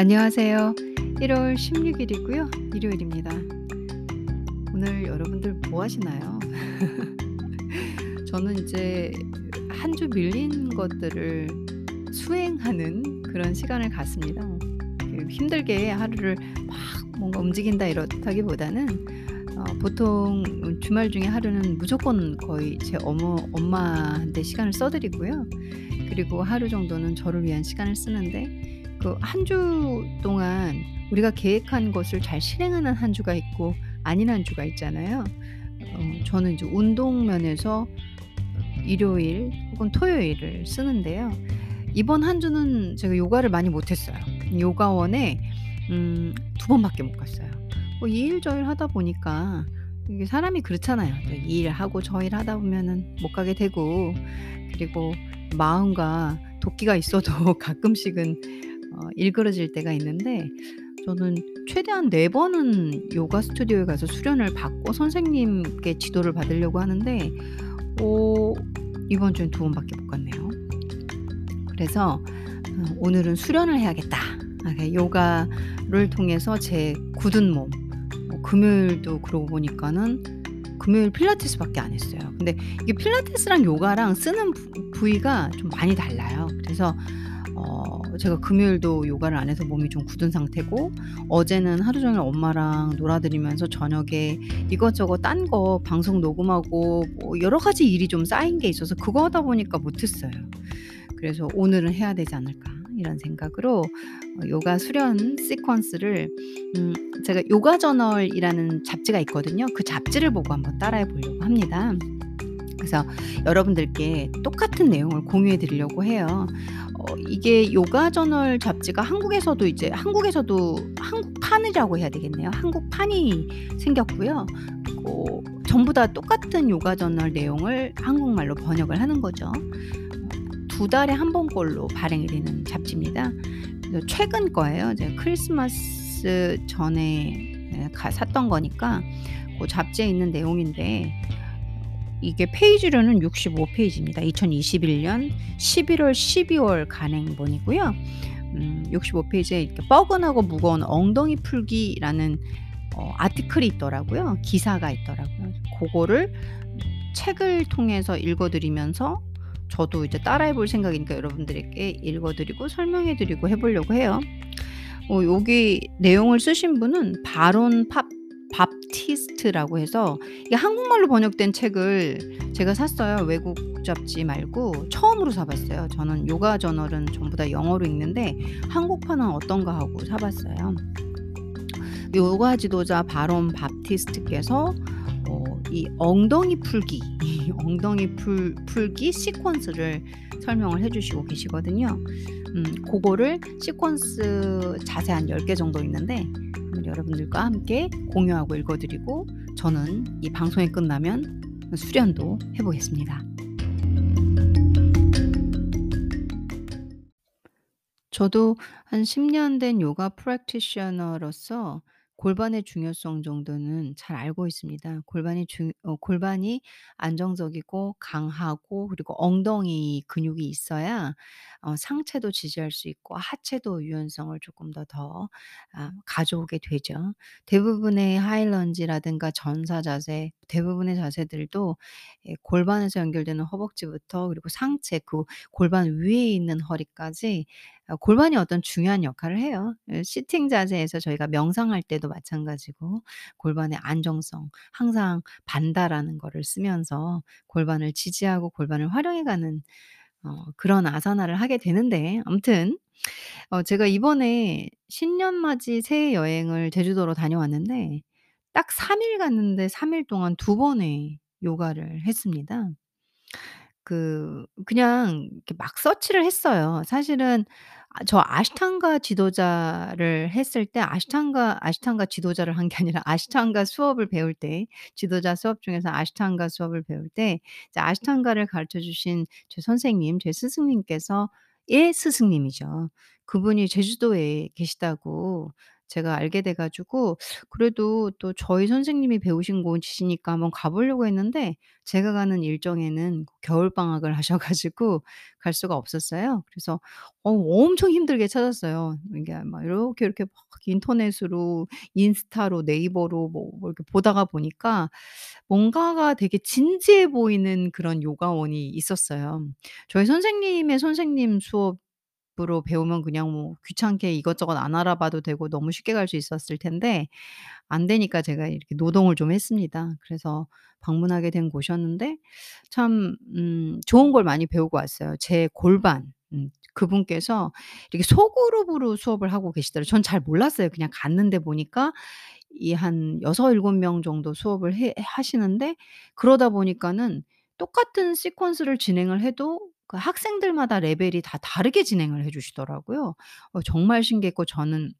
안녕하세요. 1월 16 일이고요. 일요일입니다. 오늘 여러분들 뭐 하시나요? 저는 이제 한 주 밀린 것들을 수행하는 그런 시간을 갖습니다. 그 힘들게 하루를 막 뭔가 움직인다 이렇다기보다는 어 보통 주말 중에 하루는 무조건 거의 제 어머 엄마한테 시간을 써 드리고요. 그리고 하루 정도는 저를 위한 시간을 쓰는데 그 한 주 동안 우리가 계획한 것을 잘 실행하는 한 주가 있고 아닌 한 주가 있잖아요. 어 저는 이제 운동 면에서 일요일 혹은 토요일을 쓰는데요. 이번 한 주는 제가 요가를 많이 못 했어요. 요가원에 음 두 번밖에 못 갔어요. 뭐 이일저일 하다 보니까 이게 사람이 그렇잖아요. 일하고 저 일 하다 보면은 못 가게 되고 그리고 마음과 도끼가 있어도 가끔씩은 어 일그러질 때가 있는데 저는 최대한 4 번은 요가 스튜디오에 가서 수련을 받고 선생님께 지도를 받으려고 하는데 어 이번 주는 두 번밖에 못 갔네요. 그래서 어 '오늘은 수련을 해야겠다.' 아그 요가를 통해서 제 굳은 몸뭐 금요일도 그러고 보니까는 금요일 필라테스밖에 안 했어요. 근데 이게 필라테스랑 요가랑 쓰는 부 부위가 좀 많이 달라요. 그래서 어 제가 금요일도 요가를 안 해서 몸이 좀 굳은 상태고 어제는 하루 종일 엄마랑 놀아드리면서 저녁에 이것저것 딴 거 방송 녹음하고 뭐 여러 가지 일이 좀 쌓인 게 있어서 그거 하다 보니까 못 했어요. 그래서 '오늘은 해야 되지 않을까.' 이런 생각으로 어 요가 수련 시퀀스를 음 제가 요가 저널이라는 잡지가 있거든요. 그 잡지를 보고 한번 따라해 보려고 합니다. 그래서 여러분들께 똑같은 내용을 공유해 드리려고 해요. 어 이게 요가 저널 잡지가 한국에서도 이제 한국에서도 한국판이라고 해야 되겠네요. 한국판이 생겼고요. 그리고 전부 다 똑같은 요가 저널 내용을 한국말로 번역을 하는 거죠. 두 달에 한 번꼴로 발행이 되는 잡지입니다. 최근 거예요. 제가 크리스마스 전에 예가 샀던 거니까 고 잡지에 있는 내용인데 이게 페이지로는 65 페이지입니다. 2021년 11 월, 12월 간행본이고요. 음 65 페이지에 이렇게 "뻐근하고 무거운 엉덩이 풀기"라는 어 아티클이 있더라고요. 기사가 있더라고요. 고거를 책을 통해서 읽어 드리면서 저도 이제 따라해 볼 생각이니까 여러분들에게 읽어 드리고 설명해 드리고 해 보려고 해요. 어 여기 내용을 쓰신 분은 바론 팝 밥티스트라고 해서 이게 한국말로 번역된 책을 제가 샀어요. 외국 잡지 말고 처음으로 사 봤어요. 저는 요가 저널은 전부 다 영어로 읽는데 한국판은 어떤가 하고 사 봤어요. 요가 지도자 바론 밥티스트께서 어 이 엉덩이 풀기, 이 엉덩이 풀 풀기 시퀀스를 설명을 해 주시고 계시거든요. 음 고거를 시퀀스 자세 한 10개 정도 있는데 여러분들과 함께 공유하고 읽어 드리고 저는 이 방송이 끝나면 수련도 해 보겠습니다. 저도 한 10년 된 요가 프랙티셔너로서 골반의 중요성 정도는 잘 알고 있습니다. 골반이 중 어 골반이 안정적이고 강하고 그리고 엉덩이 근육이 있어야 어 상체도 지지할 수 있고 하체도 유연성을 조금 더 더 아 가져오게 되죠. 대부분의 하이런지라든가 전사 자세 대부분의 자세들도 예 골반에서 연결되는 허벅지부터 그리고 상체 그 골반 위에 있는 허리까지 어 골반이 어떤 중요한 역할을 해요. 예 시팅 자세에서 저희가 명상할 때도 마찬가지고 골반의 안정성 항상 반다라는 거를 쓰면서 골반을 지지하고 골반을 활용해 가는 어 그런 아사나를 하게 되는데 아무튼 어 제가 이번에 신년맞이 새해 여행을 제주도로 다녀왔는데 딱 3일 갔는데 3일 동안 두 번의 요가를 했습니다. 그 그냥 이렇게 막 서치를 했어요. 사실은 아 저 아시탄가 지도자를 했을 때 아시탄가 아시탄가 지도자를 한 게 아니라 아시탄가 수업을 배울 때 지도자 수업 중에서 아시탄가 수업을 배울 때 이제 아시탄가를 가르쳐 주신 제 선생님 제 스승님께서 의 스승님이죠. 그분이 제주도에 계시다고 제가 알게 돼 가지고 그래도 또 저희 선생님이 배우신 곳이시니까 한번 가 보려고 했는데 제가 가는 일정에는 겨울 방학을 하셔 가지고 갈 수가 없었어요. 그래서 어 엄청 힘들게 찾았어요. 이게 막 이렇게, 이렇게 막 인터넷으로 인스타로 네이버로 뭐 뭐 이렇게 보다가 보니까 뭔가가 되게 진지해 보이는 그런 요가원이 있었어요. 저희 선생님의 선생님 수업 으로 배우면 그냥 뭐 귀찮게 이것저것 안 알아봐도 되고 너무 쉽게 갈 수 있었을 텐데 안 되니까 제가 이렇게 노동을 좀 했습니다. 그래서 방문하게 된 곳이었는데 참 음 좋은 걸 많이 배우고 왔어요. 제 골반 음 그분께서 이렇게 소그룹으로 수업을 하고 계시더라고요. 전 잘 몰랐어요. 그냥 갔는데 보니까 이한6-7명 정도 수업을 해 하시는데 그러다 보니까는 똑같은 시퀀스를 진행을 해도 그 학생들마다 레벨이 다 다르게 진행을 해 주시더라고요. 어 정말 신기했고 저는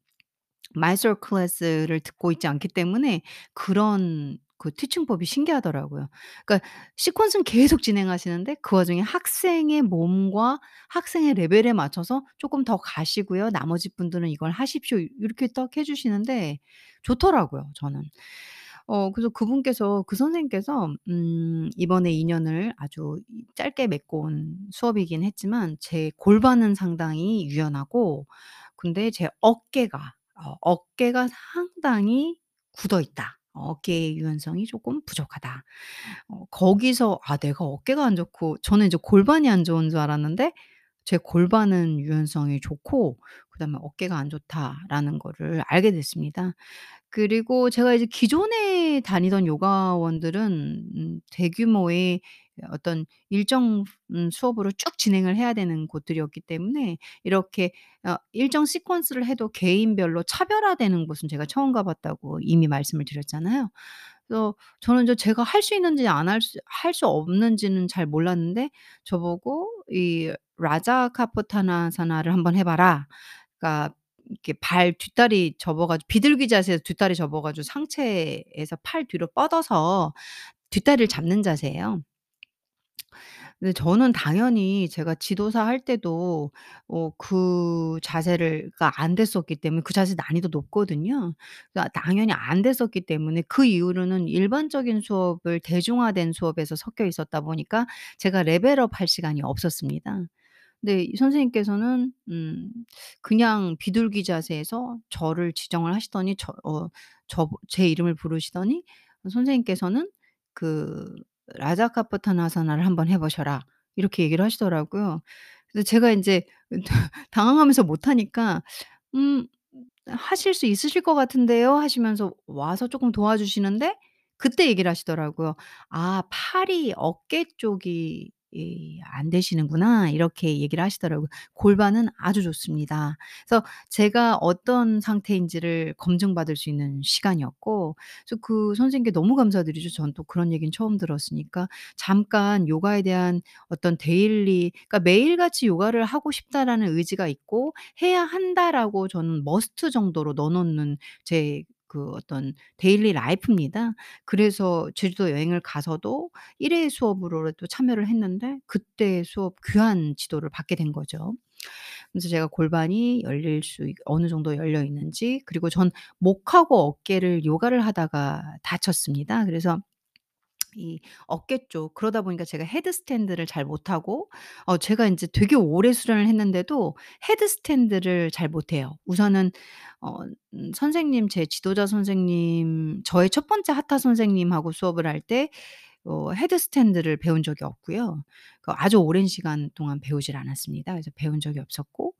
마이솔 class를 듣고 있지 않기 때문에 그런 그 teaching법이 신기하더라고요. 그러니까 시퀀스는 계속 진행하시는데 그 와중에 학생의 몸과 학생의 레벨에 맞춰서 "쪼끔 더 가시고요. 나머지 분들은 이걸 하십시오." 이렇게 딱 해 주시는데 좋더라고요 저는. 어 그래서 그분께서 그 선생님께서 음 이번에 인연을 아주 이 짧게 맺고 온 수업이긴 했지만 제 골반은 상당히 유연하고 근데 제 어깨가 어 '어깨가 상당히 굳어 있다. 어깨의 유연성이 쪼끔 부족하다.' 어 거기서 '아 내가 어깨가 안 좋고' 저는 이제 골반이 안 좋은 줄 알았는데 제 골반은 유연성이 좋고 그다음에 '어깨가 안 좋다.'라는 거를 알게 됐습니다. 그리고 제가 이제 기존에 다니던 요가원들은 음 대규모의 어떤 일정 음 수업으로 쭉 진행을 해야 되는 곳들이었기 때문에 이렇게 어 일정 시퀀스를 해도 개인별로 차별화되는 곳은 제가 처음 가 봤다고 이미 말씀을 드렸잖아요. 그래서 저는 이제 제가 할 수 있는지 안 할 수 할 수 없는지는 잘 몰랐는데 저보고 이 "라자카포타나사나를 한번 해 봐라." 그러니까 이렇게 발 뒷다리 접어 가지고 비둘기 자세에서 뒷다리 접어 가지고 상체에서 팔 뒤로 뻗어서 뒷다리를 잡는 자세예요. 근데 저는 당연히 제가 지도사 할 때도 어 그 자세를 가 안 됐었기 때문에 그 자세 난이도 높거든요. 그러니까 당연히 안 됐었기 때문에 그 이후로는 일반적인 수업을 대중화된 수업에서 섞여 있었다 보니까 제가 레벨업 할 시간이 없었습니다. 근데 이 선생님께서는 음 그냥 비둘기 자세에서 저를 지정을 하시더니 저 어 저 제 이름을 부르시더니 선생님께서는 그 "라자카포타나사나를 한번 해 보셔라." 이렇게 얘기를 하시더라고요. 그래서 제가 인제 당황하면서 못 하니까 "음 하실 수 있으실 것 같은데요." 하시면서 와서 쪼끔 도와주시는데 그때 얘기를 하시더라고요. "아 팔이 어깨 쪽이 이 안 되시는구나." 이렇게 얘기를 하시더라고요. "골반은 아주 좋습니다." 그래서 제가 어떤 상태인지를 검증받을 수 있는 시간이었고 그래서 그 선생님께 너무 감사드리죠. 저는 또 그런 얘기는 처음 들었으니까. 잠깐 요가에 대한 어떤 daily 그러니까 '매일같이 요가를 하고 싶다.'라는 의지가 있고 '해야 한다.'라고 저는 must 정도로 넣어 놓는 제 그 어떤 daily life입니다. 그래서 제주도 여행을 가서도 1 회 수업으로라도 참여를 했는데 그때 수업 귀한 지도를 받게 된 거죠. 그래서 제가 골반이 열릴 수 있 어느 정도 열려 있는지 그리고 전 목하고 어깨를 요가를 하다가 다쳤습니다. 그래서 이 어깨 쪽 그러다 보니까 제가 헤드스탠드를 잘 못하고 어 제가 인제 되게 오래 수련을 했는데도 헤드스탠드를 잘 못해요. 우선은 어 음 선생님 제 지도자 선생님 저의 첫 번째 하타 선생님하고 수업을 할 때 어 헤드스탠드를 배운 적이 없고요. 그 아주 오랜 시간 동안 배우질 않았습니다. 그래서 배운 적이 없었고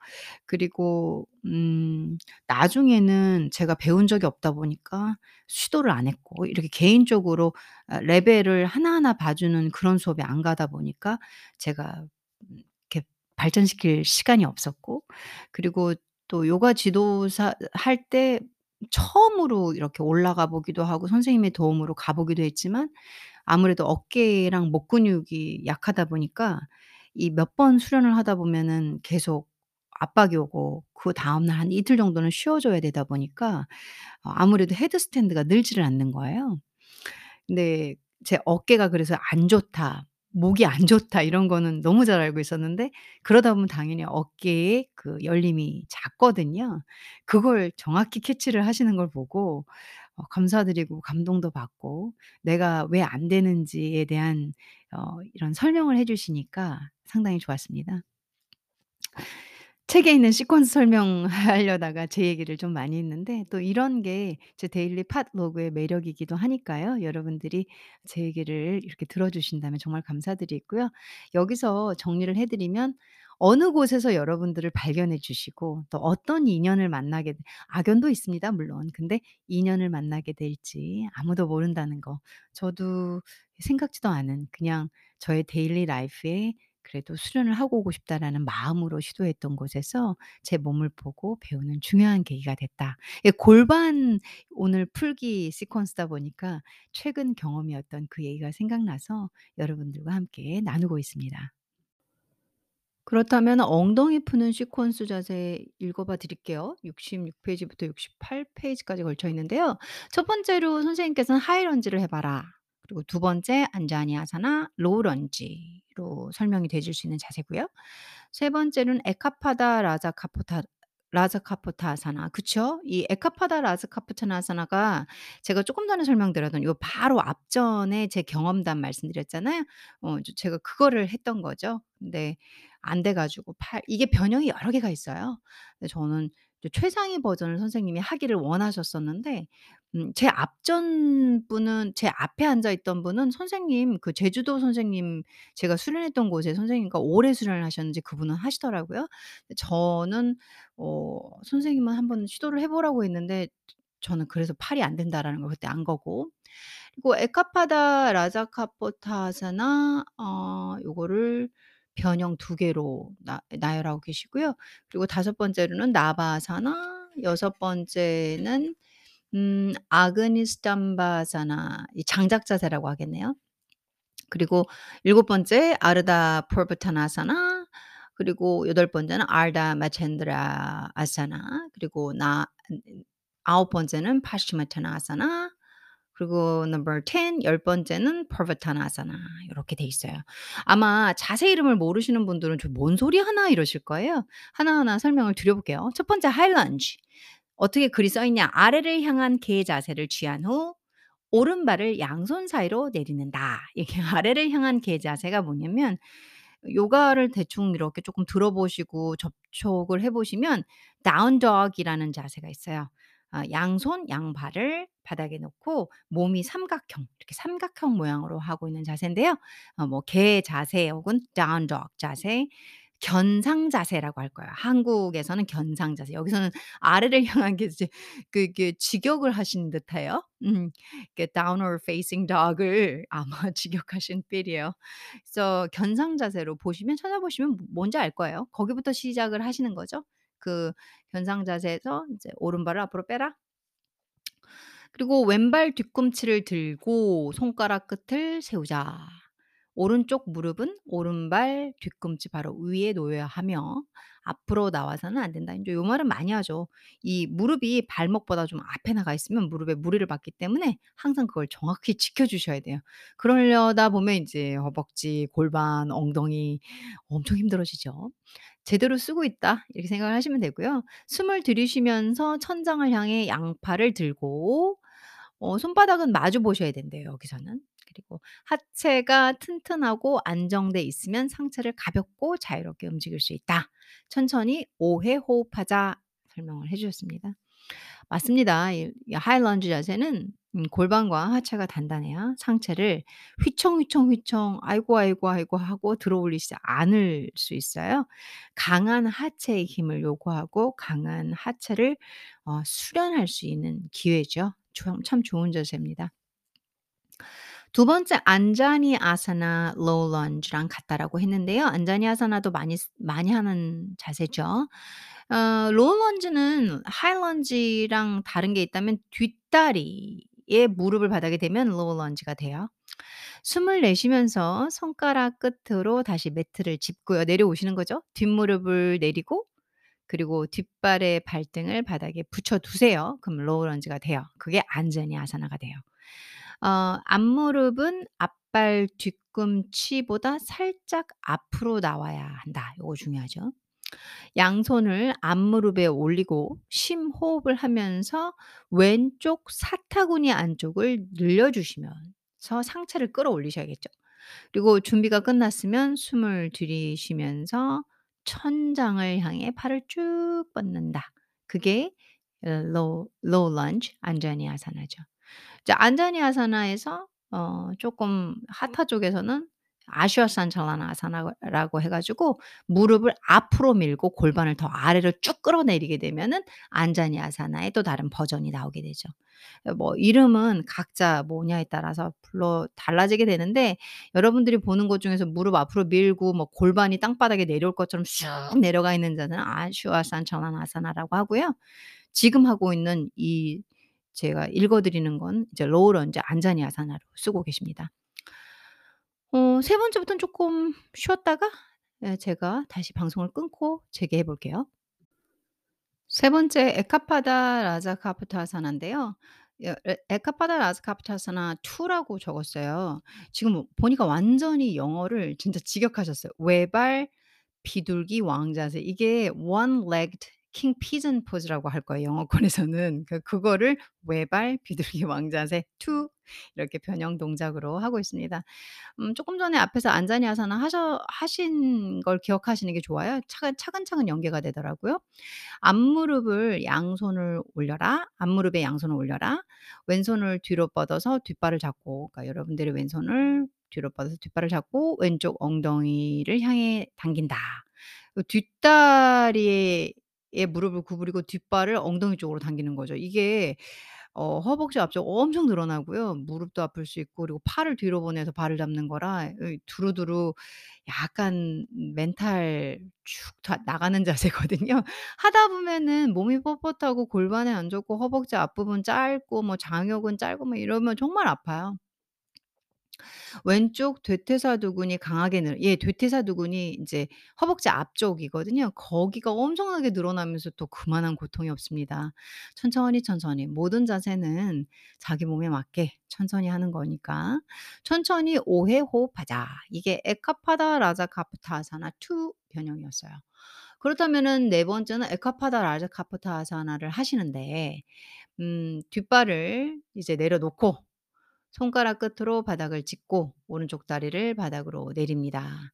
그리고 음 나중에는 제가 배운 적이 없다 보니까 시도를 안 했고 이렇게 개인적으로 아 레벨을 하나하나 봐주는 그런 수업에 안 가다 보니까 제가 음 이렇게 발전시킬 시간이 없었고 그리고 또 요가 지도사 할 때 처음으로 이렇게 올라가 보기도 하고 선생님의 도움으로 가 보기도 했지만 아무래도 어깨랑 목 근육이 약하다 보니까 이 몇 번 수련을 하다 보면은 계속 압박이 오고 그다음 날 한 이틀 정도는 쉬어 줘야 되다 보니까 어 아무래도 헤드스탠드가 늘지를 않는 거예요. 근데 제 어깨가 그래서 "안 좋다." 목이 안 좋다 이런 거는 너무 잘 알고 있었는데 그러다 보면 당연히 어깨에 그 열림이 잦거든요. 그걸 정확히 캐치를 하시는 걸 보고 어 감사드리고 감동도 받고 내가 왜 안 되는지에 대한 어 이런 설명을 해 주시니까 상당히 좋았습니다. 책에 있는 시퀀스 설명하려다가 제 얘기를 좀 많이 했는데 또 이런 게 제 데일리 팟로그의 매력이기도 하니까요. 여러분들이 제 얘기를 이렇게 들어 주신다면 정말 감사드리고요. 여기서 정리를 해 드리면 어느 곳에서 여러분들을 발견해 주시고 또 어떤 인연을 만나게 돼 악연도 있습니다 물론. 근데 인연을 만나게 될지 아무도 모른다는 거. 저도 생각지도 않은 그냥 저의 daily life에 그래도 '수련을 하고 오고 싶다.'라는 마음으로 시도했던 곳에서 제 몸을 보고 배우는 중요한 계기가 됐다. 예 골반 오늘 풀기 시퀀스다 보니까 최근 경험이었던 그 얘기가 생각나서 여러분들과 함께 나누고 있습니다. 그렇다면 엉덩이 푸는 시퀀스 자세 읽어 봐 드릴게요. 66 페이지부터 68 페이지까지 걸쳐 있는데요. 첫 번째로 선생님께서는 high lunge를 해 봐라. 그리고 두 번째 안자니 아사나 low lunge로 설명이 되실 수 있는 자세고요. 세 번째는 에카파다 라자카포타 라자카포타아사나 그쵸? 이 에카파다 라자카포타아사나가 제가 쪼끔 전에 설명드렸던 요 바로 앞전에 제 경험담 말씀드렸잖아요. 어 저 제가 그거를 했던 거죠. 근데 안 돼 가지고 팔 이게 변형이 여러 개가 있어요. 근데 저는 최상위 버전을 선생님이 하기를 원하셨었는데 음 제 앞전 분은 제 앞에 앉아 있던 분은 선생님 그 제주도 선생님 제가 수련했던 곳의 선생님과 오래 수련을 하셨는지 그분은 하시더라고요. 저는 어 선생님은 한번 시도를 해 보라고 했는데 저는 그래서 팔이 안 된다라는 걸 그때 안 거고. 그리고 에카파다 라자카포타아사나 어 요거를 변형 두 개로 나 나열하고 계시고요. 그리고 다섯 번째로는 나바아사나 여섯 번째는 음 아그니스탐바아사나 이 장작 자세라고 하겠네요. 그리고 일곱 번째 아르다 포르바타나사나 그리고 여덟 번째는 아르다 마첸드라 아사나 그리고 나 아홉 번째는 파시마타나 아사나 그리고 number 10 열 번째는 파바타나아사나 요렇게 돼 있어요. 아마 자세 이름을 모르시는 분들은 '저 뭔 소리 하나?' 이러실 거예요. 하나하나 설명을 드려 볼게요. 첫 번째 high lunge. 어떻게 글이 써 있냐. 아래를 향한 개 자세를 취한 후 오른발을 양손 사이로 내딛는다. 이게 아래를 향한 개 자세가 뭐냐면 요가를 대충 이렇게 쪼끔 들어 보시고 접촉을 해 보시면 다운 dog이라는 자세가 있어요. 아 양손 양발을 바닥에 놓고 몸이 삼각형 이렇게 삼각형 모양으로 하고 있는 자세인데요. 어 뭐 개 자세 혹은 다운 dog 자세, 견상 자세라고 할 거예요. 한국에서는 견상 자세. 여기서는 아래를 향한 게 이제 그게 직역을 하신 듯해요. 음. 그 downward facing dog을 아마 직역하신 필이에요. 그래서 견상 자세로 보시면 찾아보시면 뭐 뭔지 알 거예요. 거기부터 시작을 하시는 거죠. 그 견상 자세에서 이제 오른발을 앞으로 빼라. 그리고 왼발 뒤꿈치를 들고 손가락 끝을 세우자. 오른쪽 무릎은 오른발 뒤꿈치 바로 위에 놓여야 하며 앞으로 나와서는 안 된다. 인제 요 말은 많이 하죠. 이 무릎이 발목보다 좀 앞에 나가 있으면 무릎에 무리를 받기 때문에 항상 그걸 정확히 지켜 주셔야 돼요. 그러려다 보면 인제 허벅지, 골반, 엉덩이 엄청 힘들어지죠. '제대로 쓰고 있다.' 이렇게 생각을 하시면 되고요. 숨을 들이쉬면서 천장을 향해 양팔을 들고 어 손바닥은 마주 보셔야 된대요 여기서는. 그리고 하체가 튼튼하고 안정돼 있으면 상체를 가볍고 자유롭게 움직일 수 있다. 천천히 5회 호흡하자 설명을 해 주셨습니다. 맞습니다. 이이 하이 런지 자세는 음 골반과 하체가 단단해야 상체를 휘청휘청휘청 아이고, 아이고, 아이고 하고 들어 올리지 않을 수 있어요. 강한 하체의 힘을 요구하고 강한 하체를 어 수련할 수 있는 기회죠. 좀참 좋은 자세입니다. 두 번째 안자니 아사나 low lunge랑 같다라고 했는데요. 안자니 아사나도 많이 쓰 많이 하는 자세죠. 어 low lunge는 high lunge랑 다른 게 있다면 뒷다리에 무릎을 바닥에 대면 low lunge가 돼요. 숨을 내쉬면서 손가락 끝으로 다시 매트를 짚고요. 내려오시는 거죠. 뒷무릎을 내리고 그리고 뒷발의 발등을 바닥에 붙여 두세요. 그럼 low lunge가 돼요. 그게 안자니 아사나가 돼요. 어 앞무릎은 앞발 뒤꿈치보다 살짝 앞으로 나와야 한다. 요거 중요하죠. 양손을 앞무릎에 올리고 심호흡을 하면서 왼쪽 사타구니 안쪽을 늘려 주시면서 상체를 끌어올리셔야겠죠. 그리고 준비가 끝났으면 숨을 들이쉬면서 천장을 향해 팔을 쭉 뻗는다. 그게 어 low low lunge 안자니 아사나죠. 이제 안자니 아사나에서 어 쪼끔 하타 쪽에서는 아슈아산잘라나 아사나라고 해 가지고 무릎을 앞으로 밀고 골반을 더 아래로 쭉 끌어내리게 되면은 안자니 아사나의 또 다른 버전이 나오게 되죠. 어뭐 이름은 각자 뭐냐에 따라서 불러 달라지게 되는데 여러분들이 보는 것 중에서 무릎 앞으로 밀고 뭐 골반이 땅바닥에 내려올 것처럼 쑥 내려가 있는 자세는 아슈와산찰라나 아사나라고 하고요. 지금 하고 있는 이 제가 읽어 드리는 건 이제 low lunge 안자니 아사나로 쓰고 계십니다. 어 세 번째부터는 쪼끔 쉬었다가 예 제가 다시 방송을 끊고 재개해 볼게요. 세 번째 에카파다 에 에카파다 라자카푸타사나 2 라고 적었어요. 지금 보니까 완전히 영어를 진짜 직역하셨어요. 외발 비둘기 왕자세. 이게 king pigeon pose라고 할 거예요, 영어권에서는. 그 그거를 외발 비둘기 왕자세 2 이렇게 변형 동작으로 하고 있습니다. 음 쪼끔 전에 앞에서 안자니 아사나 하셔 하신 걸 기억하시는 게 좋아요. 차근 차근차근 연계가 되더라고요. 앞무릎을 양손을 올려라. 앞무릎에 양손을 올려라. 왼손을 뒤로 뻗어서 뒷발을 잡고 그러니까 여러분들의 왼손을 뒤로 뻗어서 뒷발을 잡고 왼쪽 엉덩이를 향해 당긴다. 그 뒷다리에 에 무릎을 구부리고 뒷발을 엉덩이 쪽으로 당기는 거죠. 이게 어 허벅지 앞쪽 엄청 늘어나고요. 무릎도 아플 수 있고 그리고 팔을 뒤로 보내서 발을 잡는 거라 이 두루두루 약간 멘탈 쭉다 나가는 자세거든요. 하다 보면은 몸이 뻣뻣하고 골반이 안 좋고 허벅지 앞부분 짧고 뭐 장요근 짧고 뭐 이러면 정말 아파요. 왼쪽 대퇴사두근이 강하게 늘예 대퇴사두근이 인제 허벅지 앞쪽이거든요. 거기가 엄청나게 늘어나면서 또 그만한 고통이 없습니다. 천천히, 천천히 모든 자세는 자기 몸에 맞게 천천히 하는 거니까 천천히 5 회 호흡하자. 이게 에카파다 라자카푸타아사나 2 변형이었어요. 그렇다면은 네 번째는 에카파다 라자카푸타아사나를 하시는데 음 뒷발을 이제 내려놓고 손가락 끝으로 바닥을 짚고 오른쪽 다리를 바닥으로 내립니다.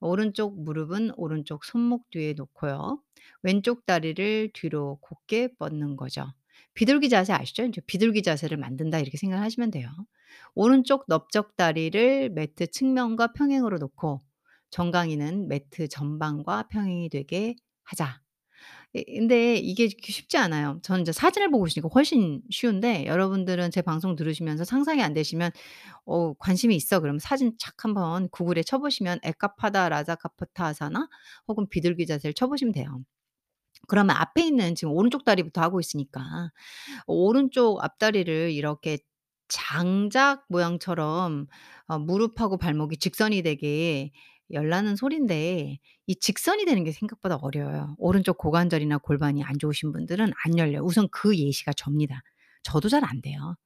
오른쪽 무릎은 오른쪽 손목 뒤에 놓고요. 왼쪽 다리를 뒤로 곧게 뻗는 거죠. 비둘기 자세 아시죠? 인제 '비둘기 자세를 만든다.' 이렇게 생각하시면 돼요. 오른쪽 넓적 다리를 매트 측면과 평행으로 놓고 정강이는 매트 전방과 평행이 되게 하자. 예 근데 이게 쉽지 않아요. 저는 이제 사진을 보고 있으니까 훨씬 쉬운데 여러분들은 제 방송 들으시면서 상상이 안 되시면 어 관심이 있어 그러면 사진 착 한번 구글에 쳐 보시면 에카파다 라자카푸타아사나 혹은 비둘기 자세를 쳐 보시면 돼요. 그러면 앞에 있는 지금 오른쪽 다리부터 하고 있으니까 오른쪽 앞다리를 이렇게 장작 모양처럼 어 무릎하고 발목이 직선이 되게 열라는 소린데 이 직선이 되는 게 생각보다 어려워요. 오른쪽 고관절이나 골반이 안 좋으신 분들은 안 열려요. 우선 그 예시가 접니다. 저도 잘 안 돼요.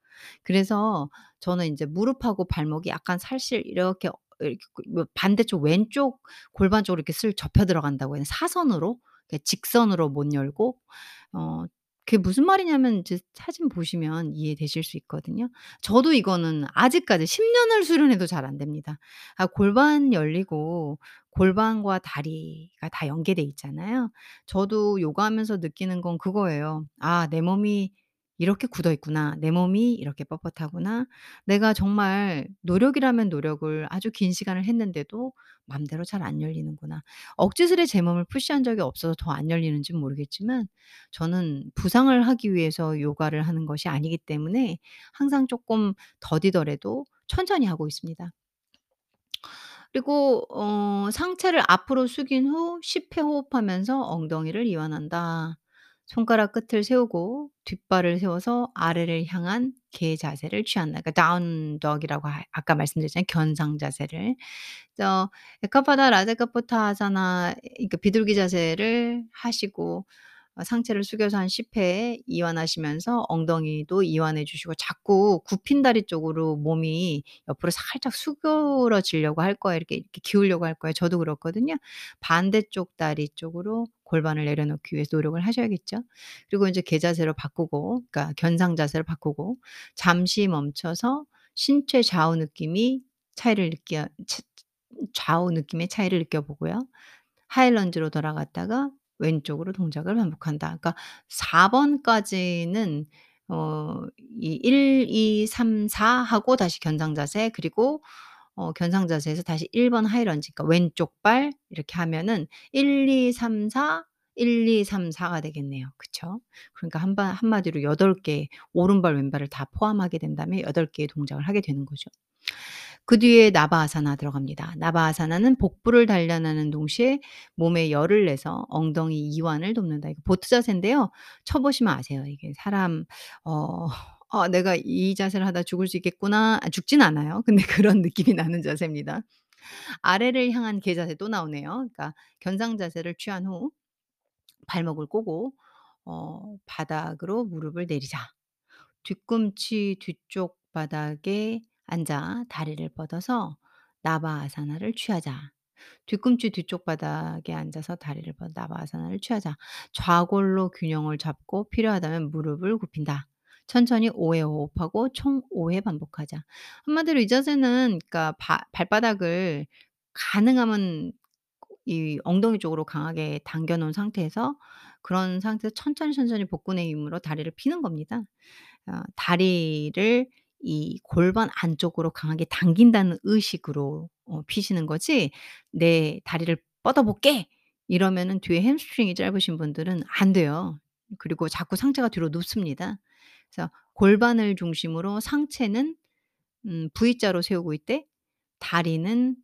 그래서 저는 인제 무릎하고 발목이 약간 살실 이렇게 어그뭐 반대쪽 왼쪽 골반 쪽으로 이렇게 슬 접혀 들어간다고 되나 사선으로 이렇게 직선으로 못 열고 어 그게 무슨 말이냐면 이제 사진 보시면 이해되실 수 있거든요. 저도 이거는 아직까지 10 년을 수련해도 잘 안 됩니다. 아 골반 열리고 골반과 다리가 다 연계돼 있잖아요. 저도 요가하면서 느끼는 건 그거예요. '아 내 몸이 이렇게 굳어 있구나. 내 몸이 이렇게 뻣뻣하구나. 내가 정말 노력이라면 노력을 아주 긴 시간을 했는데도 맘대로 잘 안 열리는구나.' 억지스레 제 몸을 푸시한 적이 없어서 더 안 열리는진 모르겠지만 저는 부상을 하기 위해서 요가를 하는 것이 아니기 때문에 항상 쪼끔 더디더라도 천천히 하고 있습니다. 그리고 어 상체를 앞으로 숙인 후 10회 호흡하면서 엉덩이를 이완한다. 손가락 끝을 세우고 뒷발을 세워서 아래를 향한 개 자세를 취한다. 그러니까 다운 dog이라고 아 아까 말씀드렸잖아요, 견상 자세를. 그래서 에카파다 라자카푸타아사나 그러니까 비둘기 자세를 하시고 어 상체를 숙여서 한 10회 이완하시면서 엉덩이도 이완해 주시고 자꾸 굽힌 다리 쪽으로 몸이 옆으로 살짝 수그러지려고 할 거예요. 이렇게, 이렇게 기우려고 할 거예요. 저도 그렇거든요. 반대쪽 다리 쪽으로 골반을 내려놓기 위해서 노력을 하셔야겠죠. 그리고 인제 개자세로 바꾸고 그러니까 견상 자세로 바꾸고 잠시 멈춰서 신체 좌우 느낌이 차이를 느껴 차 좌우 느낌의 차이를 느껴보고요. 하이런지로 돌아갔다가 왼쪽으로 동작을 반복한다. 그러니까 4 번까지는 어 이 1, 2, 3, 4 하고 다시 견상 자세 그리고 어 견상 자세에서 다시 1번 하이런지 그러니까 왼쪽 발 이렇게 하면은 1, 2, 3, 4, 1, 2, 3, 4가 되겠네요. 그쵸? 그러니까 한 바 한마디로 8개 오른발 왼발을 다 포함하게 된다면 8 개의 동작을 하게 되는 거죠. 그 뒤에 나바아사나 들어갑니다. 나바아사나는 복부를 단련하는 동시에 몸에 열을 내서 엉덩이 이완을 돕는다. 이거 보트 자세인데요. 쳐 보시면 아세요. 이게 사람 어 '아 내가 이 자세를 하다 죽을 수 있겠구나.' 아 죽진 않아요. 근데 그런 느낌이 나는 자세입니다. 아래를 향한 개 자세 또 나오네요. 그러니까 견상 자세를 취한 후 발목을 꼬고 어 바닥으로 무릎을 내리자. 뒤꿈치 뒤쪽 바닥에 앉아 다리를 뻗어서 나바아사나를 취하자. 뒤꿈치 뒤쪽 바닥에 앉아서 다리를 뻗어 나바아사나를 취하자. 좌골로 균형을 잡고 필요하다면 무릎을 굽힌다. 천천히 5회 호흡하고 총 5회 반복하자. 한마디로 이 자세는 그러니까 바 발바닥을 가능하면 이 엉덩이 쪽으로 강하게 당겨 놓은 상태에서 그런 상태에서 천천히, 천천히 복근의 힘으로 다리를 피는 겁니다. 어 다리를 이 골반 안쪽으로 강하게 당긴다는 의식으로 어 피시는 거지 '내 다리를 뻗어 볼게.' 이러면은 뒤에 햄스트링이 짧으신 분들은 안 돼요. 그리고 자꾸 상체가 뒤로 눕습니다. 그래서 골반을 중심으로 상체는 음 V자로 세우고 있되 다리는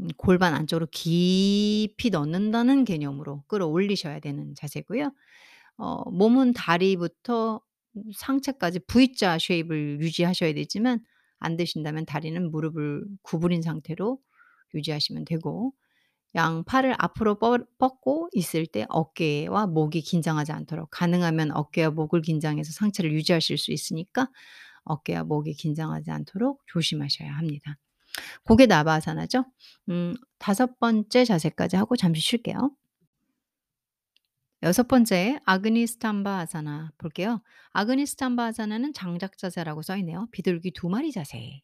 음 골반 안쪽으로 깊이 넣는다는 개념으로 끌어올리셔야 되는 자세고요. 어 몸은 다리부터 음 상체까지 V자 쉐입을 유지하셔야 되지만 안 되신다면 다리는 무릎을 구부린 상태로 유지하시면 되고 양 팔을 앞으로 뻗 뻗고 있을 때 어깨와 목이 긴장하지 않도록 가능하면 어깨와 목을 긴장해서 상체를 유지하실 수 있으니까 어깨와 목이 긴장하지 않도록 조심하셔야 합니다. 고개 나바아사나죠. 음 다섯 번째 자세까지 하고 잠시 쉴게요. 여섯 번째 아그니스탄바 아사나 볼게요. 아그니스탄바 아사나는 장작 자세라고 써 있네요. 비둘기 두 마리 자세.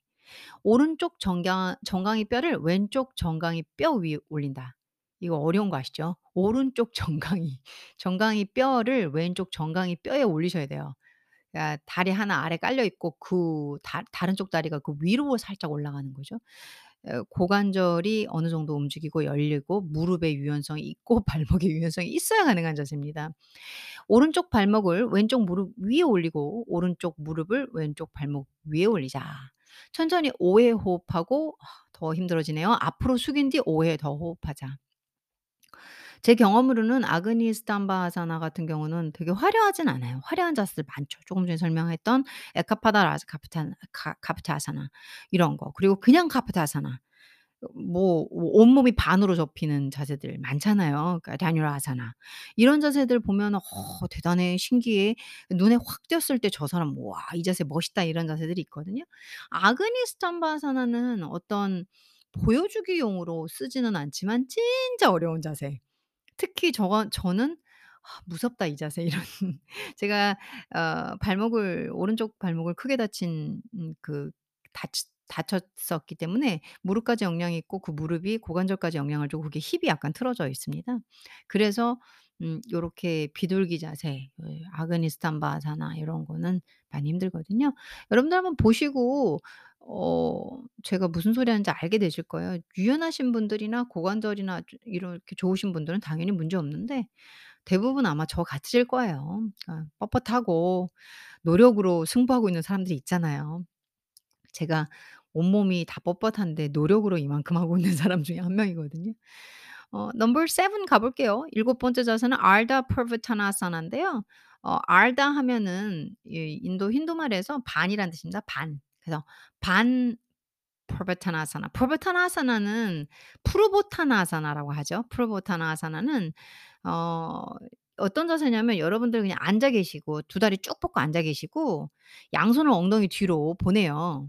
오른쪽 정강 정강이 뼈를 왼쪽 정강이 뼈 위에 올린다. 이거 어려운 거 아시죠? 오른쪽 정강이 정강이 뼈를 왼쪽 정강이 뼈에 올리셔야 돼요. 그러니까 다리 하나 아래 깔려 있고 그다 다른 쪽 다리가 그 위로 살짝 올라가는 거죠. 어 고관절이 어느 정도 움직이고 열리고 무릎의 유연성이 있고 발목의 유연성이 있어야 가능한 자세입니다. 오른쪽 발목을 왼쪽 무릎 위에 올리고 오른쪽 무릎을 왼쪽 발목 위에 올리자. 천천히 5회 호흡하고 아더 힘들어지네요. 앞으로 숙인 뒤 5회 더 호흡하자. 제 경험으로는 아그니스탄바아사나 같은 경우는 되게 화려하진 않아요. 화려한 자세들 많죠. 조금 전에 설명했던 에카파다 라즈 카프탄 카 카프타사나 이런 거. 그리고 그냥 카프타사나. 뭐 온몸이 반으로 접히는 자세들 많잖아요. 그러니까 다뉴라아사나. 이런 자세들 보면 '어 대단해. 신기해.' 눈에 확 띄었을 때 '저 사람 와 이 자세 멋있다.' 이런 자세들이 있거든요. 아그니스탄바아사나는 어떤 보여주기용으로 쓰지는 않지만 진짜 어려운 자세. 특히 저가 저는 '아 무섭다 이 자세.' 이런 제가 어 발목을 오른쪽 발목을 크게 다친 음 그 다치 다쳤었기 때문에 무릎까지 영향이 있고 그 무릎이 고관절까지 영향을 주고 그게 힙이 약간 틀어져 있습니다. 그래서 음 요렇게 비둘기 자세 예 아그니스탄 바사나 이런 거는 많이 힘들거든요. 여러분들 한번 보시고 어 제가 무슨 소리 하는지 알게 되실 거예요. 유연하신 분들이나 고관절이나 좀 이렇게 좋으신 분들은 당연히 문제 없는데 대부분 아마 저 같으실 거예요. 그러니까 뻣뻣하고 노력으로 승부하고 있는 사람들이 있잖아요. 제가 온몸이 다 뻣뻣한데 노력으로 이만큼 하고 있는 사람 중에 한 명이거든요. 어 넘버 7 가 볼게요. 일곱 번째 자세는 알다 퍼브타나사나인데요. 어 알다 하면은 이 인도 힌두말에서 반이란 뜻입니다. 반. 그래서 반 프르바타나사나. 프르바타나사나는 프르보타나사나라고 하죠. 프르보타나사나는 어 어떤 자세냐면 여러분들 그냥 앉아 계시고 두 다리 쭉 뻗고 앉아 계시고 양손을 엉덩이 뒤로 보내요.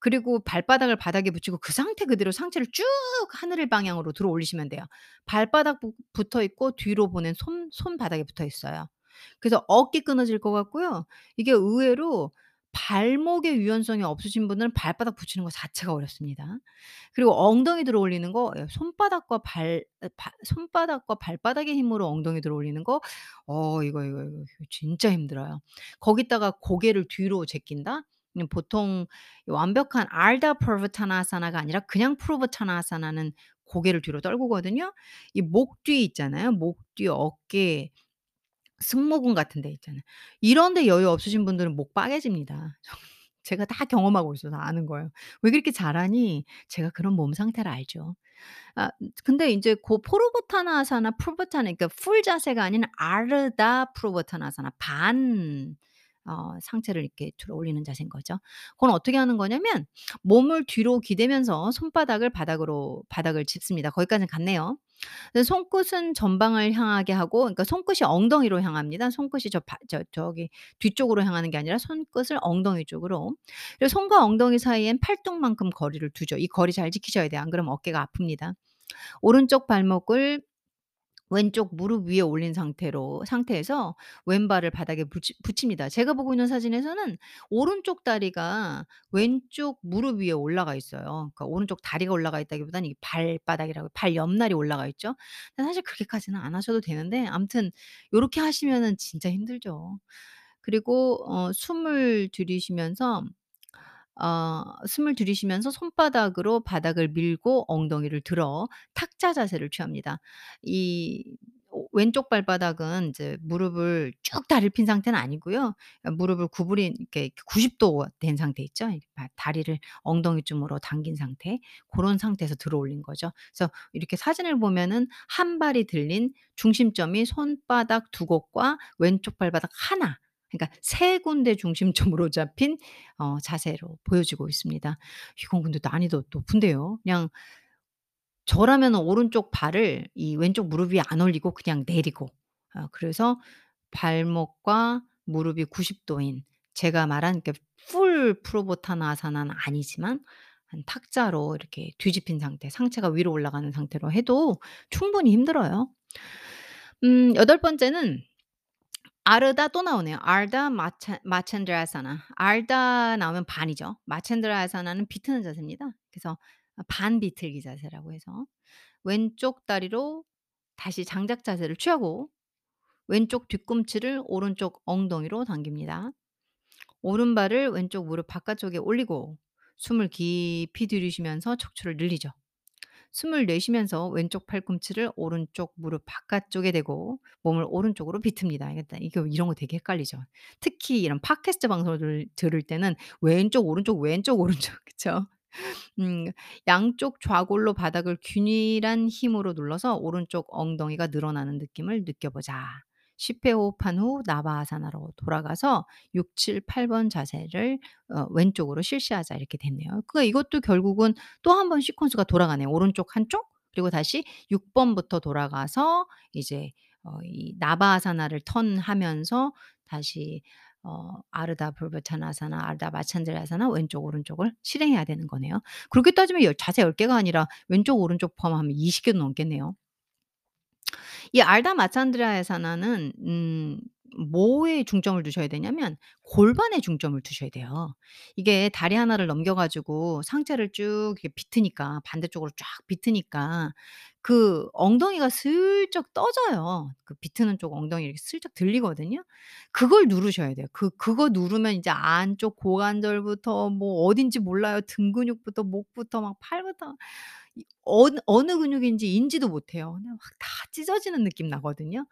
그리고 발바닥을 바닥에 붙이고 그 상태 그대로 상체를 쭉 하늘 방향으로 들어 올리시면 돼요. 발바닥 부 붙어 있고 뒤로 보낸 손 손바닥에 붙어 있어요. 그래서 어깨 끊어질 것 같고요. 이게 의외로 발목의 유연성이 없으신 분들은 발바닥 붙이는 거 자체가 어렵습니다. 그리고 엉덩이 들어 올리는 거예 손바닥과 발에발 손바닥과 발바닥의 힘으로 엉덩이 들어 올리는 거 어 이거, 이거, 이거 진짜 힘들어요. 거기다가 고개를 뒤로 제낀다? 그냥 보통 완벽한 알다 프라바타나사나가 아니라 그냥 프라바타나사나는 고개를 뒤로 떨구거든요. 이 목 뒤 있잖아요. 목 뒤, 어깨, 승모근 같은 데 있잖아요. 이런 데 여유 없으신 분들은 목 빠개집니다. 제가 다 경험하고 있어서 아는 거예요. "왜 그렇게 잘하니?" 제가 그런 몸 상태를 알죠. 아 근데 인제 고 푸르보타나사나 푸르보타나 그러니까 full 자세가 아닌 아르다 푸르보타나사나 반 어 상체를 이렇게 들어 올리는 자세인 거죠. 그건 어떻게 하는 거냐면 몸을 뒤로 기대면서 손바닥을 바닥으로 바닥을 짚습니다. 거기까지는 갔네요. 손끝은 전방을 향하게 하고 그러니까 손끝이 엉덩이로 향합니다. 손끝이 저 바 저 저기 뒤쪽으로 향하는 게 아니라 손끝을 엉덩이 쪽으로. 그리고 손과 엉덩이 사이엔 팔뚝만큼 거리를 두죠. 이 거리 잘 지키셔야 돼요. 안 그러면 어깨가 아픕니다. 오른쪽 발목을 왼쪽 무릎 위에 올린 상태로 상태에서 왼발을 바닥에 붙이 붙입니다. 제가 보고 있는 사진에서는 오른쪽 다리가 왼쪽 무릎 위에 올라가 있어요. 그러니까 오른쪽 다리가 올라가 있다기보다는 이 발바닥이라고 발 옆날이 올라가 있죠. 사실 그렇게까지는 안 하셔도 되는데 아무튼 요렇게 하시면은 진짜 힘들죠. 그리고 어 숨을 들이쉬면서 어 숨을 들이쉬면서 손바닥으로 바닥을 밀고 엉덩이를 들어 탁자 자세를 취합니다. 이 오 왼쪽 발바닥은 이제 무릎을 쭉 다리를 핀 상태는 아니고요. 어 무릎을 구부린 이렇게 90 도 된 상태 있죠? 다리를 엉덩이쯤으로 당긴 상태 고런 상태에서 들어 올린 거죠. 그래서 이렇게 사진을 보면은 한 발이 들린 중심점이 손바닥 두 곳과 왼쪽 발바닥 하나 그러니까 세 군데 중심점으로 잡힌 어 자세로 보여지고 있습니다. 이건 근데 난이도 높은데요. 그냥 저라면은 오른쪽 발을 이 왼쪽 무릎 위에 안 올리고 그냥 내리고 어 그래서 발목과 무릎이 90 도인 제가 말한 그풀 프로보타나사나는 아니지만 한 탁자로 이렇게 뒤집힌 상태 상체가 위로 올라가는 상태로 해도 충분히 힘들어요. 음 여덟 번째는 아르다 또 나오네요. 마찬 마찬드라사나. 알다 나오면 반이죠. 마찬드라사나는 비트는 자세입니다. 그래서 아반 비틀기 자세라고 해서 왼쪽 다리로 다시 장작 자세를 취하고 왼쪽 뒤꿈치를 오른쪽 엉덩이로 당깁니다. 오른발을 왼쪽 무릎 바깥쪽에 올리고 숨을 깊이 들이쉬면서 척추를 늘리죠. 숨을 내쉬면서 왼쪽 팔꿈치를 오른쪽 무릎 바깥쪽에 대고 몸을 오른쪽으로 비틉니다. 이거 이런 거 되게 헷갈리죠. 특히 이런 팟캐스트 방송을 들 들을 때는 왼쪽, 오른쪽, 왼쪽, 오른쪽 그쵸? 음 양쪽 좌골로 바닥을 균일한 힘으로 눌러서 오른쪽 엉덩이가 늘어나는 느낌을 느껴보자. 10회 호흡한 후 나바아사나로 돌아가서 6, 7, 8번 자세를 어 왼쪽으로 실시하자 이렇게 됐네요. 그러니까 이것도 결국은 또 한 번 시퀀스가 돌아가네요. 오른쪽 한쪽 그리고 다시 6 번부터 돌아가서 이제 어 이 나바아사나를 턴하면서 다시 어 아르다 불베타나사나 아르다 마찬드라사나 왼쪽 오른쪽을 실행해야 되는 거네요. 그렇게 따지면 열 자세 10 개가 아니라 왼쪽 오른쪽 포함하면 20 개도 넘겠네요. 이 알다 마찬드라에사나는 음 뭐에 중점을 두셔야 되냐면 골반에 중점을 두셔야 돼요. 이게 다리 하나를 넘겨 가지고 상체를 쭉 이렇게 비트니까 반대쪽으로 쫙 비트니까 그 엉덩이가 슬쩍 떠져요. 그 비트는 쪽 엉덩이 이렇게 슬쩍 들리거든요. 그걸 누르셔야 돼요. 그 그거 누르면 이제 안쪽 고관절부터 뭐 어딘지 몰라요. 등 근육부터 목부터 막 팔부터 이 어느 어느 근육인지 인지도 못해요. 그냥 막 다 찢어지는 느낌 나거든요.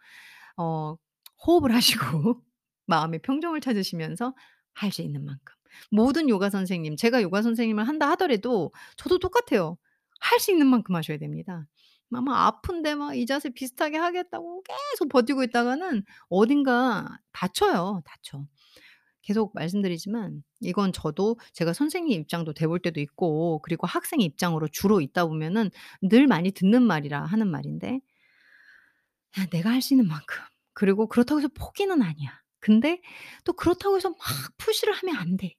어 호흡을 하시고 마음의 평정을 찾으시면서 할 수 있는 만큼. 모든 요가 선생님 제가 요가 선생님을 한다 하더라도 저도 똑같아요. 할 수 있는 만큼 하셔야 됩니다. 막막 아픈데 막 이 자세 비슷하게 하겠다고 계속 버티고 있다가는 어딘가 다쳐요, 다쳐. 계속 말씀드리지만 이건 저도 제가 선생님 입장도 돼 볼 때도 있고 그리고 학생 입장으로 주로 있다 보면은 늘 많이 듣는 말이라 하는 말인데 야 내가 할 수 있는 만큼 그리고 그렇다고 해서 포기는 아니야. 근데 또 그렇다고 해서 막 푸시를 하면 안 돼.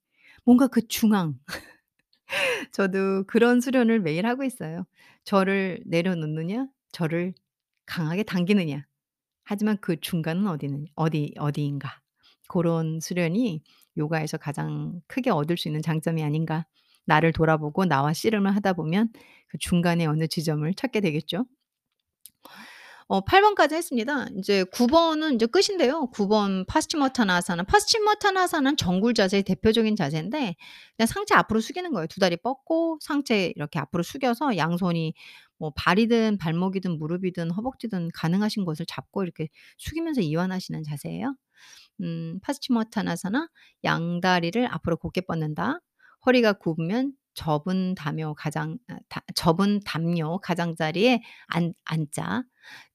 뭔가 그 중앙. 저도 그런 수련을 매일 하고 있어요. 저를 내려놓느냐 저를 강하게 당기느냐. 하지만 그 중간은 어디는 어디 어디인가. 고런 수련이 요가에서 가장 크게 얻을 수 있는 장점이 아닌가. 나를 돌아보고 나와 씨름을 하다 보면 그 중간에 어느 지점을 찾게 되겠죠. 어 8 번까지 했습니다. 인제 9 번은 인제 끝인데요. 9번 파스치모타나아사나. 파스치모타나아사나는 정굴 자세의 대표적인 자세인데 그냥 상체 앞으로 숙이는 거예요. 두 다리 뻗고 상체 이렇게 앞으로 숙여서 양손이 뭐 발이든 발목이든 무릎이든 허벅지든 가능하신 곳을 잡고 이렇게 숙이면서 이완하시는 자세예요. 음 파스치모타나아사나 양다리를 앞으로 곧게 뻗는다. 허리가 굽으면 접은 담요 가장 아다 접은 담요 가장자리에 앉 앉자.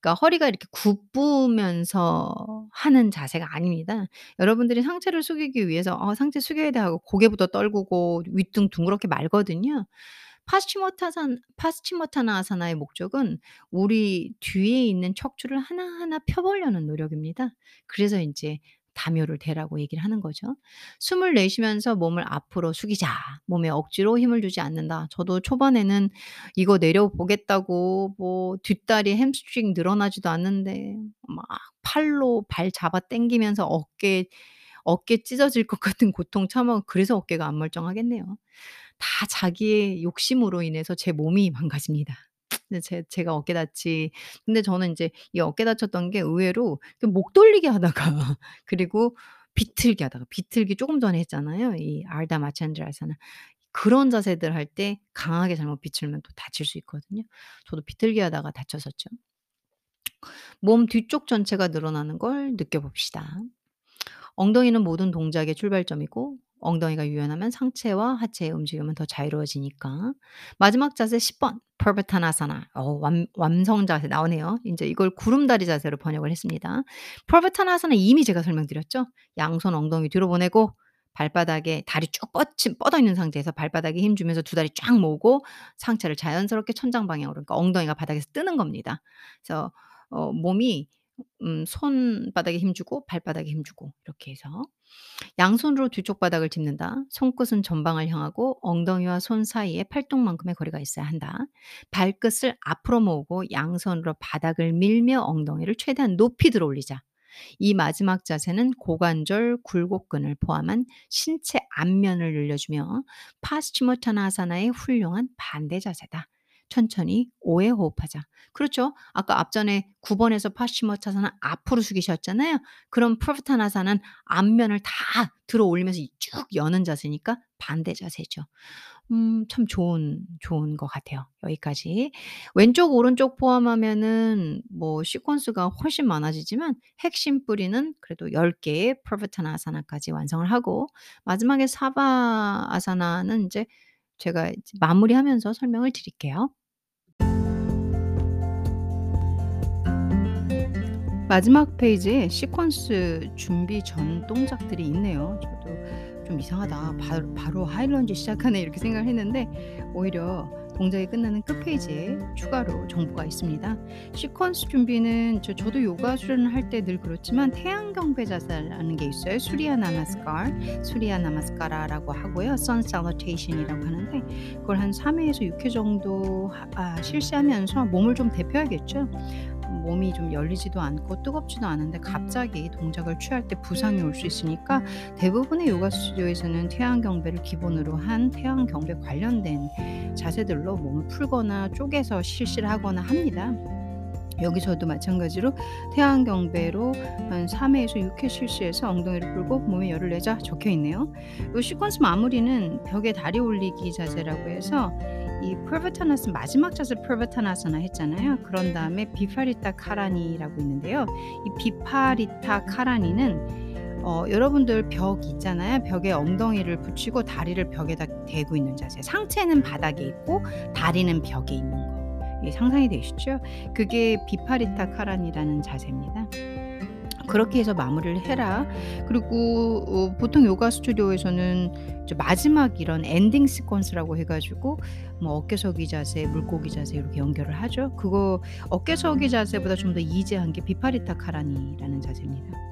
그러니까 허리가 이렇게 굽으면서 하는 자세가 아닙니다. 여러분들이 상체를 숙이기 위해서 '어 상체 숙여야 돼.' 하고 고개부터 떨구고 윗등 둥그렇게 말거든요. 파스치모타산 파스치모타나 아사나의 목적은 우리 뒤에 있는 척추를 하나하나 펴 보려는 노력입니다. 그래서 인제 담요를 대라고 얘기를 하는 거죠. 숨을 내쉬면서 몸을 앞으로 숙이자. 몸에 억지로 힘을 주지 않는다. 저도 초반에는 이거 내려 보겠다고 뭐 뒷다리 햄스트링 늘어나지도 않는데 막 팔로 발 잡아 당기면서 어깨 어깨 찢어질 것 같은 고통 참아 그래서 어깨가 안 멀쩡하겠네요. 다 자기의 욕심으로 인해서 제 몸이 망가집니다. 근데 제 제가 어깨 다치 근데 저는 인제 이 어깨 다쳤던 게 의외로 그목 돌리기 하다가 그리고 비틀기 하다가 비틀기 쪼금 전에 했잖아요. 이 아르다 마찬드라사나. 그런 자세들 할 때 강하게 잘못 비틀면 또 다칠 수 있거든요. 저도 비틀기 하다가 다쳤었죠. 몸 뒤쪽 전체가 늘어나는 걸 느껴봅시다. 엉덩이는 모든 동작의 출발점이고 엉덩이가 유연하면 상체와 하체의 움직임은 더 자유로워지니까. 마지막 자세 10번 퍼버타나사나. 어 완 완성 자세 나오네요. 인제 이걸 구름다리 자세로 번역을 했습니다. 퍼버타나사는 이미 제가 설명드렸죠. 양손 엉덩이 뒤로 보내고 발바닥에 다리 쭉 뻗친 뻗어 있는 상태에서 발바닥에 힘 주면서 두 다리 쫙 모으고 상체를 자연스럽게 천장 방향으로 그러니까 엉덩이가 바닥에서 뜨는 겁니다. 그래서 어 몸이 음 손바닥에 힘 주고 발바닥에 힘 주고 이렇게 해서 양손으로 뒤쪽 바닥을 짚는다. 손끝은 전방을 향하고 엉덩이와 손 사이에 팔뚝만큼의 거리가 있어야 한다. 발끝을 앞으로 모으고 양손으로 바닥을 밀며 엉덩이를 최대한 높이 들어 올리자. 이 마지막 자세는 고관절, 굴곡근을 포함한 신체 앞면을 늘려주며 파스치모타나아사나의 훌륭한 반대 자세다. 천천히 5회 호흡하자. 그렇죠. 아까 앞전에 9 번에서 파스치모타사는 앞으로 숙이셨잖아요. 그럼 프로타나사는 앞면을 다 들어 올리면서 이쭉 여는 자세니까 반대 자세죠. 음 참 좋은 좋은 것 같아요. 여기까지. 왼쪽 오른쪽 포함하면은 뭐 시퀀스가 훨씬 많아지지만 핵심 뿌리는 그래도 10 개의 프로타나사나까지 완성을 하고 마지막에 사바 아사나는 인제 제가 이제 마무리하면서 설명을 드릴게요. 마지막 페이지에 시퀀스 준비 전 동작들이 있네요. 저도 '좀 이상하다. 바로 바로 하이런지 시작하네.' 이렇게 생각을 했는데 오히려 동작이 끝나는 끝 페이지에 추가로 정보가 있습니다. 시퀀스 준비는 저 저도 요가 수련을 할 때 늘 그렇지만 태양 경배 자세라는 게 있어요. 수리아 나마스칼, 수리아 나마스카라라고 하고요. 선 살루테이션이라고 하는데 그걸 한 3 회에서 6회 정도 하 아 실시하면서 몸을 좀 데펴야겠죠. 몸이 좀 열리지도 않고 뜨겁지도 않은데 갑자기 동작을 취할 때 부상이 올 수 있으니까 대부분의 요가 스튜디오에서는 태양 경배를 기본으로 한 태양 경배 관련된 자세들로 몸을 풀거나 쪼개서 실시를 하거나 합니다. 여기서도 마찬가지로 태양 경배로 한 3 회에서 6회 실시해서 엉덩이를 풀고 몸에 열을 내자 적혀 있네요. 요 시퀀스 마무리는 벽에 다리 올리기 자세라고 해서 이 프르바타나스 마지막 자세 프르바타나사나 했잖아요. 그런 다음에 비파리타 카라니라고 있는데요. 이 비파리타 카라니는 어 여러분들 벽 있잖아요. 벽에 엉덩이를 붙이고 다리를 벽에다 대고 있는 자세. 상체는 바닥에 있고 다리는 벽에 있는 거. 이 상상이 되시죠? 그게 비파리타 카라니라는 자세입니다. 그렇게 해서 마무리를 해라. 그리고 어 보통 요가 스튜디오에서는 마지막 이런 엔딩 시퀀스라고 해 가지고 뭐 어깨 서기 자세, 물고기 자세 이렇게 연결을 하죠. 그거 어깨 서기 자세보다 좀 더 이지한 게 비파리타 카라니라는 자세입니다.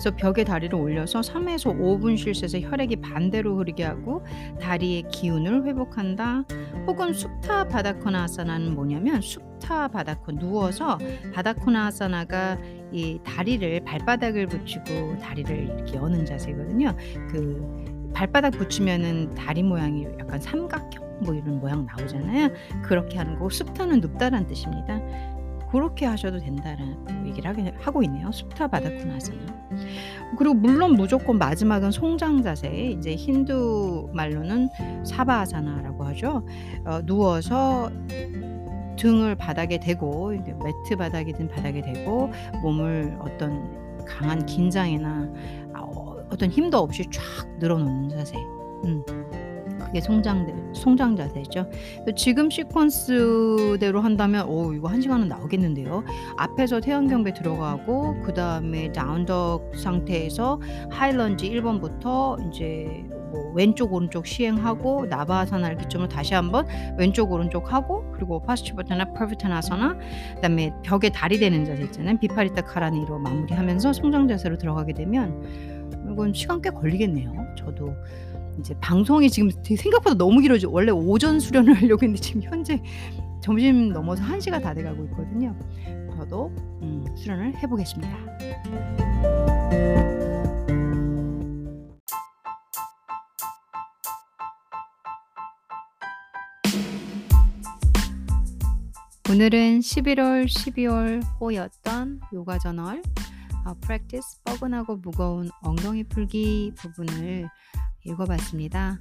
그래서 벽에 다리를 올려서 3에서 5분 쉴새서 혈액이 반대로 흐르게 하고 다리의 기운을 회복한다. 혹은 숲타 바다코나 아사나는 뭐냐면 숲타 바다코 누워서 바다코나 아사나가 이 다리를 발바닥을 붙이고 다리를 이렇게 여는 자세거든요. 그 발바닥 붙이면은 다리 모양이 약간 삼각형 뭐 이런 모양 나오잖아요. 그렇게 하는 거고 숲타는 눕다란 뜻입니다. 그렇게 하셔도 된다라고 얘기를 하고 있네요. 숲타 바다코 나서는. 그리고 물론 무조건 마지막은 송장 자세. 이제 힌두 말로는 사바아사나라고 하죠. 어, 누워서 등을 바닥에 대고 매트 바닥이든 바닥에 대고 몸을 어떤 강한 긴장이나 아, 어, 어떤 힘도 없이 쫙 늘어놓는 자세. 음. 그게 송장들, 송장 자세죠. 지금 시퀀스대로 한다면 오 이거 한 시간은 나오겠는데요. 앞에서 태양경배 들어가고 그 다음에 다운덕 상태에서 하이런지 1번부터 이제 뭐 왼쪽 오른쪽 시행하고 나바아사나를 기점으로 다시 한번 왼쪽 오른쪽 하고 그리고 파스치버타나 퍼비타나서나 그다음에 벽에 다리 대는 자세 있잖아요. 비파리타 카라니로 마무리하면서 송장 자세로 들어가게 되면 이건 시간 꽤 걸리겠네요. 저도 이제 방송이 지금 생각보다 너무 길어져. 원래 오전 수련을 하려고 했는데 지금 현재 점심 넘어서 1시가 다 돼가고 있거든요. 저도 음, 수련을 해보겠습니다. 오늘은 11월, 12월 호였던 요가 저널 어, practice 뻐근하고 무거운 엉덩이 풀기 부분을 읽어봤습니다.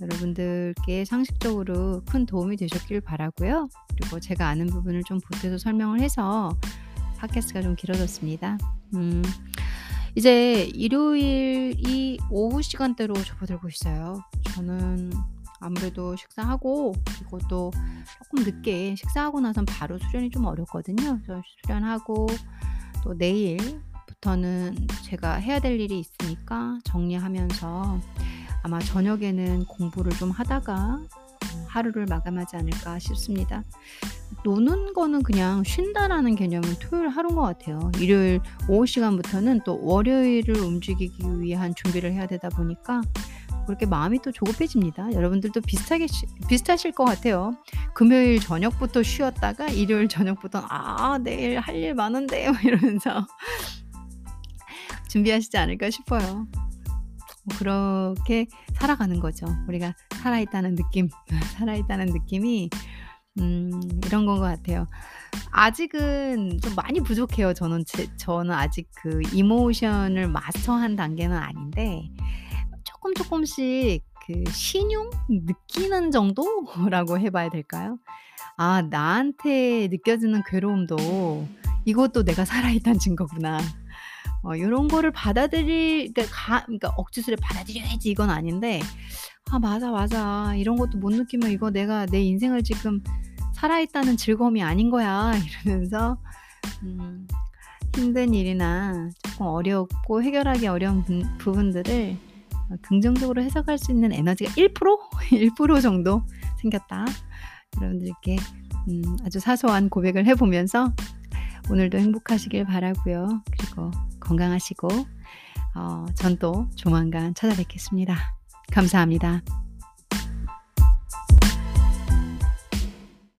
여러분들께 상식적으로 큰 도움이 되셨길 바라고요. 그리고 제가 아는 부분을 좀 보태서 설명을 해서 팟캐스트가 좀 길어졌습니다. 음, 이제 일요일이 오후 시간대로 접어들고 있어요. 저는 아무래도 식사하고 그리고 또 조금 늦게 식사하고 나선 바로 수련이 좀 어렵거든요. 그래서 수련하고 또 내일 부터는 제가 해야 될 일이 있으니까 정리하면서 아마 저녁에는 공부를 좀 하다가 하루를 마감하지 않을까 싶습니다. 노는 거는 그냥 쉰다라는 개념은 토요일 하루인 것 같아요. 일요일 오후 시간부터는 또 월요일을 움직이기 위한 준비를 해야 되다 보니까 그렇게 마음이 또 조급해집니다. 여러분들도 비슷하게 비슷하실 것 같아요. 금요일 저녁부터 쉬었다가 일요일 저녁부터 아 내일 할 일 많은데 이러면서 준비하시지 않을까 싶어요. 뭐 그렇게 살아가는 거죠. 우리가 살아있다는 느낌, 살아있다는 느낌이 음, 이런 건 것 같아요. 아직은 좀 많이 부족해요. 저는 제, 저는 아직 그 이모션을 마스터한 단계는 아닌데 조금 조금씩 그 신용 느끼는 정도라고 해봐야 될까요? 아 나한테 느껴지는 괴로움도 이것도 내가 살아있다는 증거구나. 어, 이런 거를 받아들일 그러니까, 가, 그러니까 억지스레 받아들여야지 이건 아닌데 아 맞아 맞아. 이런 것도 못 느끼면 이거 내가 내 인생을 지금 살아있다는 즐거움이 아닌 거야. 이러면서 음, 힘든 일이나 조금 어렵고 해결하기 어려운 분, 부분들을 긍정적으로 해석할 수 있는 에너지가 1% 1% 정도 생겼다. 여러분들께 음, 아주 사소한 고백을 해보면서 오늘도 행복하시길 바라고요. 그리고 건강하시고 어, 전 또 조만간 찾아뵙겠습니다. 감사합니다.